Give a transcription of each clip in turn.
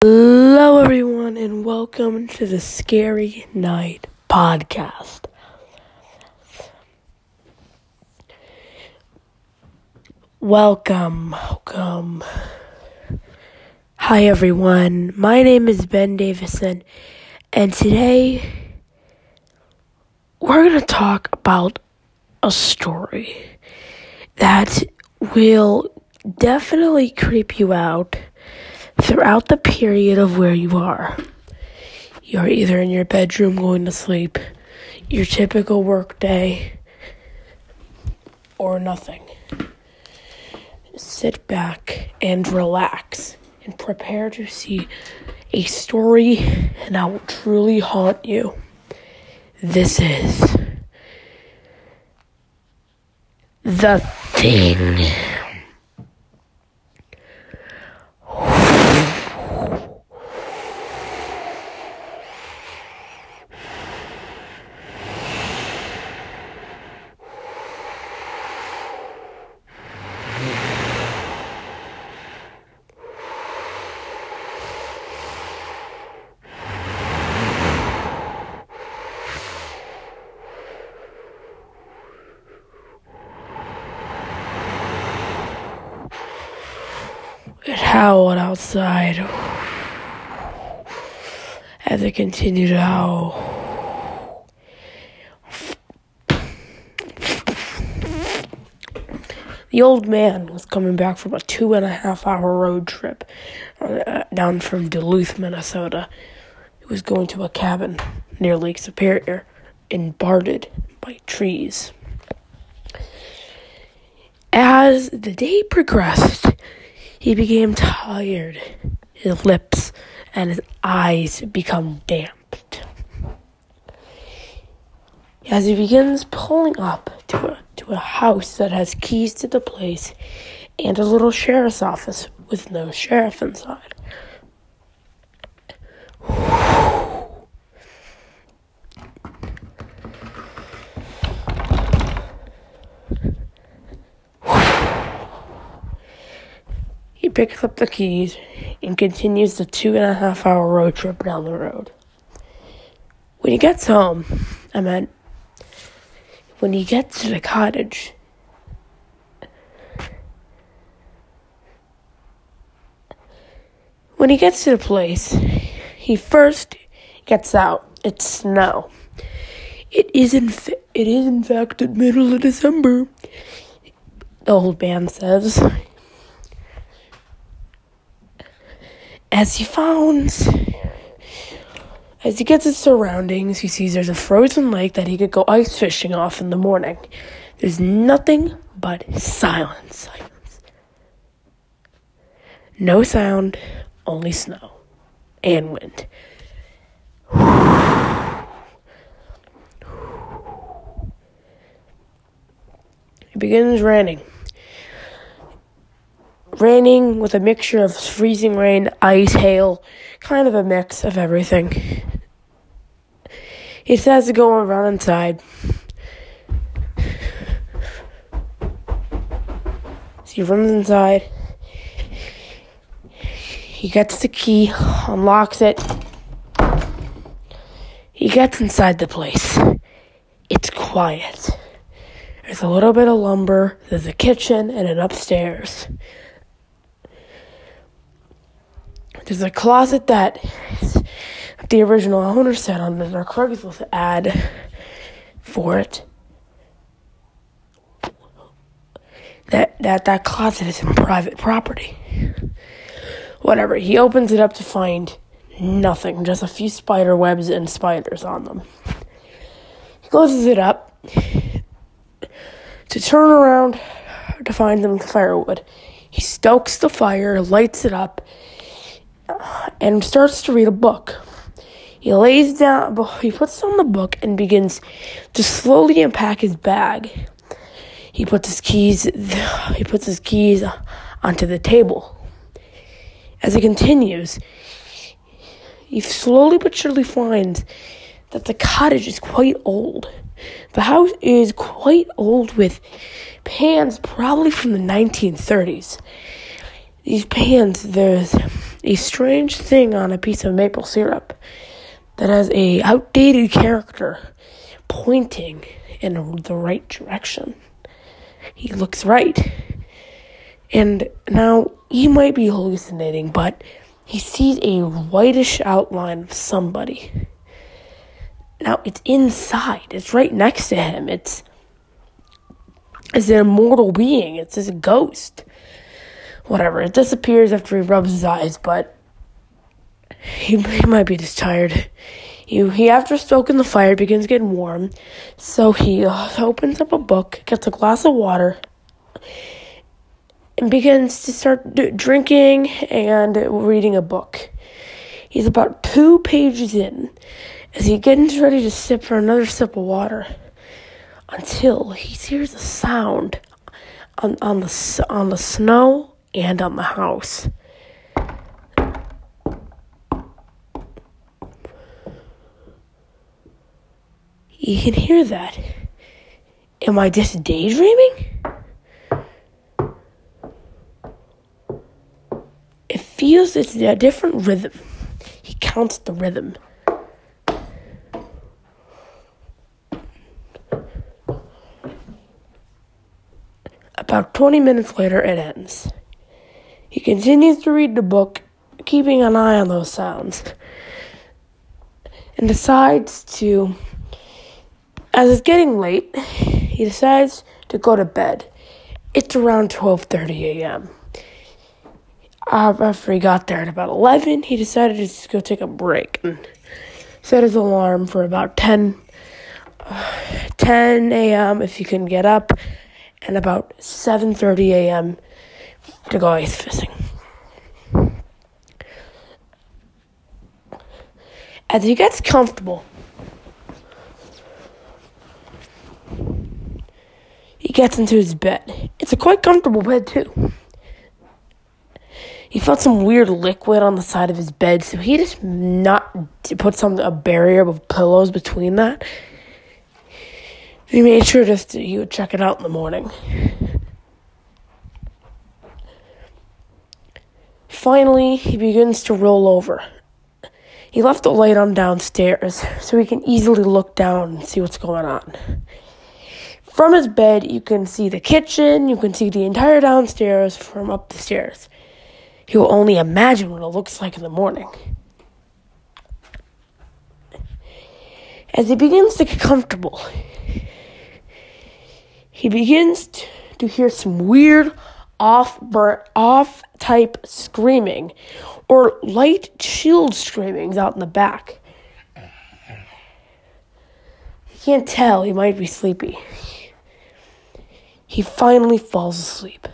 Hello, everyone, and welcome to the Scary Night Podcast. Welcome, welcome. Hi, everyone. My name is Ben Davison, and today we're going to talk about a story that will definitely creep you out throughout the period of where you are. You're either in your bedroom going to sleep, your typical work day, or nothing. Sit back and relax and prepare to see a story and that will truly haunt you. This is The Thing. It howled outside as it continued to howl. The old man was coming back from a two and a half hour road trip uh, down from Duluth, Minnesota. He was going to a cabin near Lake Superior and guarded by trees. As the day progressed, he became tired. His lips and his eyes become damped. As he begins pulling up to a, to a house that has keys to the place and a little sheriff's office with no sheriff inside. Picks up the keys and continues the two and a half hour road trip down the road. When he gets home, I meant, when he gets to the cottage, when he gets to the place, he first gets out. It's snow. It is in fa- it is in fact the middle of December. The old man says. As he finds, as he gets his surroundings, he sees there's a frozen lake that he could go ice fishing off in the morning. There's nothing but silence, silence. No sound, only snow and wind. It begins raining raining with a mixture of freezing rain, ice, hail, kind of a mix of everything. He says to go and run inside. So he runs inside. He gets the key, unlocks it. He gets inside the place. It's quiet. There's a little bit of lumber, there's a kitchen, and an upstairs. There's a closet that the original owner said on their Craigslist ad for it. That that that closet is in private property. Whatever. He opens it up to find nothing, just a few spider webs and spiders on them. He closes it up to turn around to find some firewood. He stokes the fire, lights it up, and starts to read a book. He lays down, he puts down the book and begins to slowly unpack his bag. He puts his keys, he puts his keys onto the table. As he continues, he slowly but surely finds that the cottage is quite old. The house is quite old with pans probably from the 1930s. These pans, there's a strange thing on a piece of maple syrup that has a outdated character pointing in the right direction. He looks right. And now he might be hallucinating, but he sees a whitish outline of somebody. Now it's inside. It's right next to him. It's it's an immortal being. It's a ghost. Whatever. It disappears after he rubs his eyes, but he, he might be just tired. He, he, after stoking the fire, begins getting warm. So he uh, opens up a book, gets a glass of water, and begins to start d- drinking and reading a book. He's about two pages in as he gets ready to sip for another sip of water until he hears a sound on, on the on the snow and on the house. You can hear that. Am I just daydreaming? It feels it's a different rhythm. He counts the rhythm. About 20 minutes later, it ends. He continues to read the book, keeping an eye on those sounds, and decides to, as it's getting late, he decides to go to bed. It's around 12:30 a.m. After he got there at about 11, he decided to just go take a break and set his alarm for about 10, uh, 10 a.m. if he can get up and about 7:30 a.m. to guy is fishing. As he gets comfortable, he gets into his bed. It's a quite comfortable bed too. He felt some weird liquid on the side of his bed, so he just not put some a barrier of pillows between that he made sure just to, he would check it out in the morning. Finally, he begins to roll over. He left the light on downstairs so he can easily look down and see what's going on. From his bed, you can see the kitchen, you can see the entire downstairs from up the stairs. He will only imagine what it looks like in the morning. As he begins to get comfortable, he begins to hear some weird off off type screaming or light chilled screamings out in the back. He can't tell, he might be sleepy. He finally falls asleep.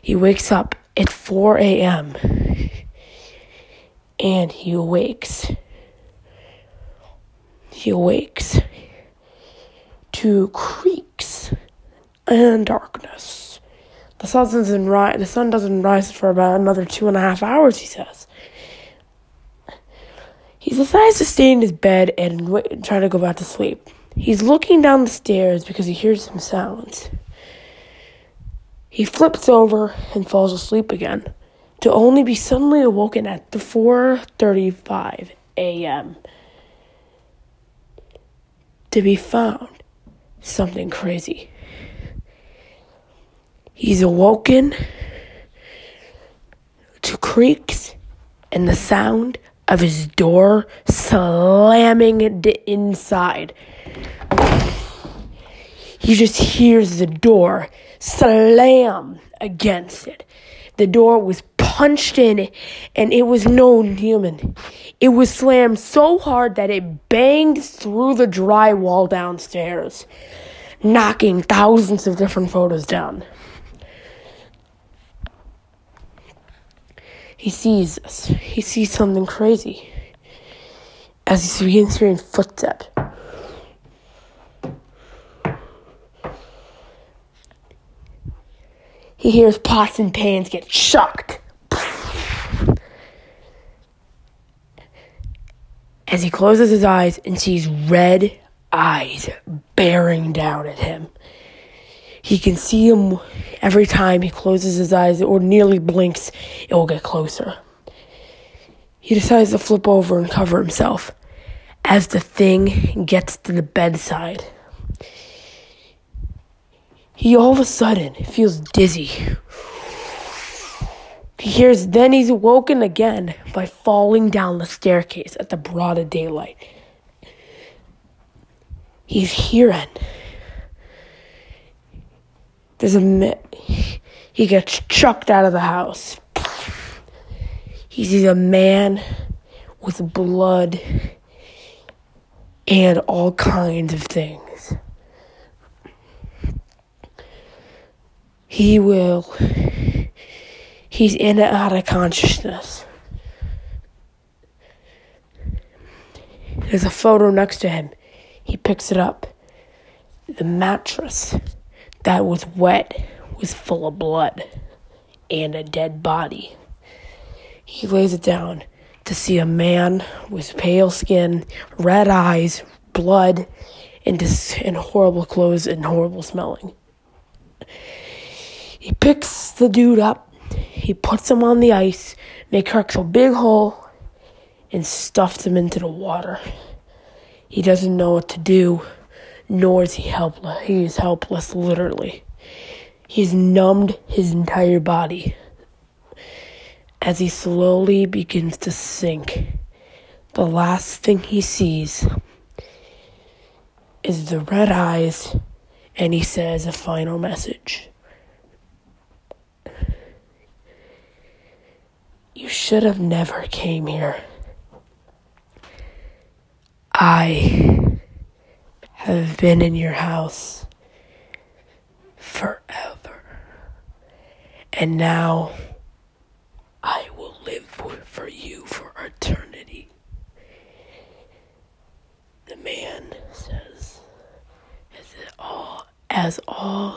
He wakes up at 4 a.m. and he awakes. He awakes to creaks and darkness. The sun doesn't rise. The sun doesn't rise for about another two and a half hours. He says. He decides to stay in his bed and wait, try to go back to sleep. He's looking down the stairs because he hears some sounds. He flips over and falls asleep again, to only be suddenly awoken at the 4:35 a.m. to be found something crazy. He's awoken to creaks and the sound of his door slamming inside. He just hears the door slam against it. The door was punched in and it was no human. It was slammed so hard that it banged through the drywall downstairs, knocking thousands of different photos down. He sees this. He sees something crazy as he begins hearing footsteps. He hears pots and pans get chucked. As he closes his eyes and sees red eyes bearing down at him. He can see him every time he closes his eyes or nearly blinks, it will get closer. He decides to flip over and cover himself as the thing gets to the bedside. He all of a sudden feels dizzy. He hears then he's woken again by falling down the staircase at the broad of daylight. He's hearing. There's a he gets chucked out of the house. He sees a man with blood and all kinds of things. He will. He's in and out of consciousness. There's a photo next to him. He picks it up. The mattress that was wet was full of blood and a dead body. He lays it down to see a man with pale skin, red eyes, blood, and, dis- and horrible clothes and horrible smelling. He picks the dude up, he puts him on the ice, makes a big hole, and stuffs him into the water. He doesn't know what to do nor is he helpless. He is helpless, literally. He's numbed his entire body. As he slowly begins to sink, the last thing he sees is the red eyes, and he says a final message. You should have never came here. I have been in your house forever. And now I will live for you for eternity. The man says, as all, as all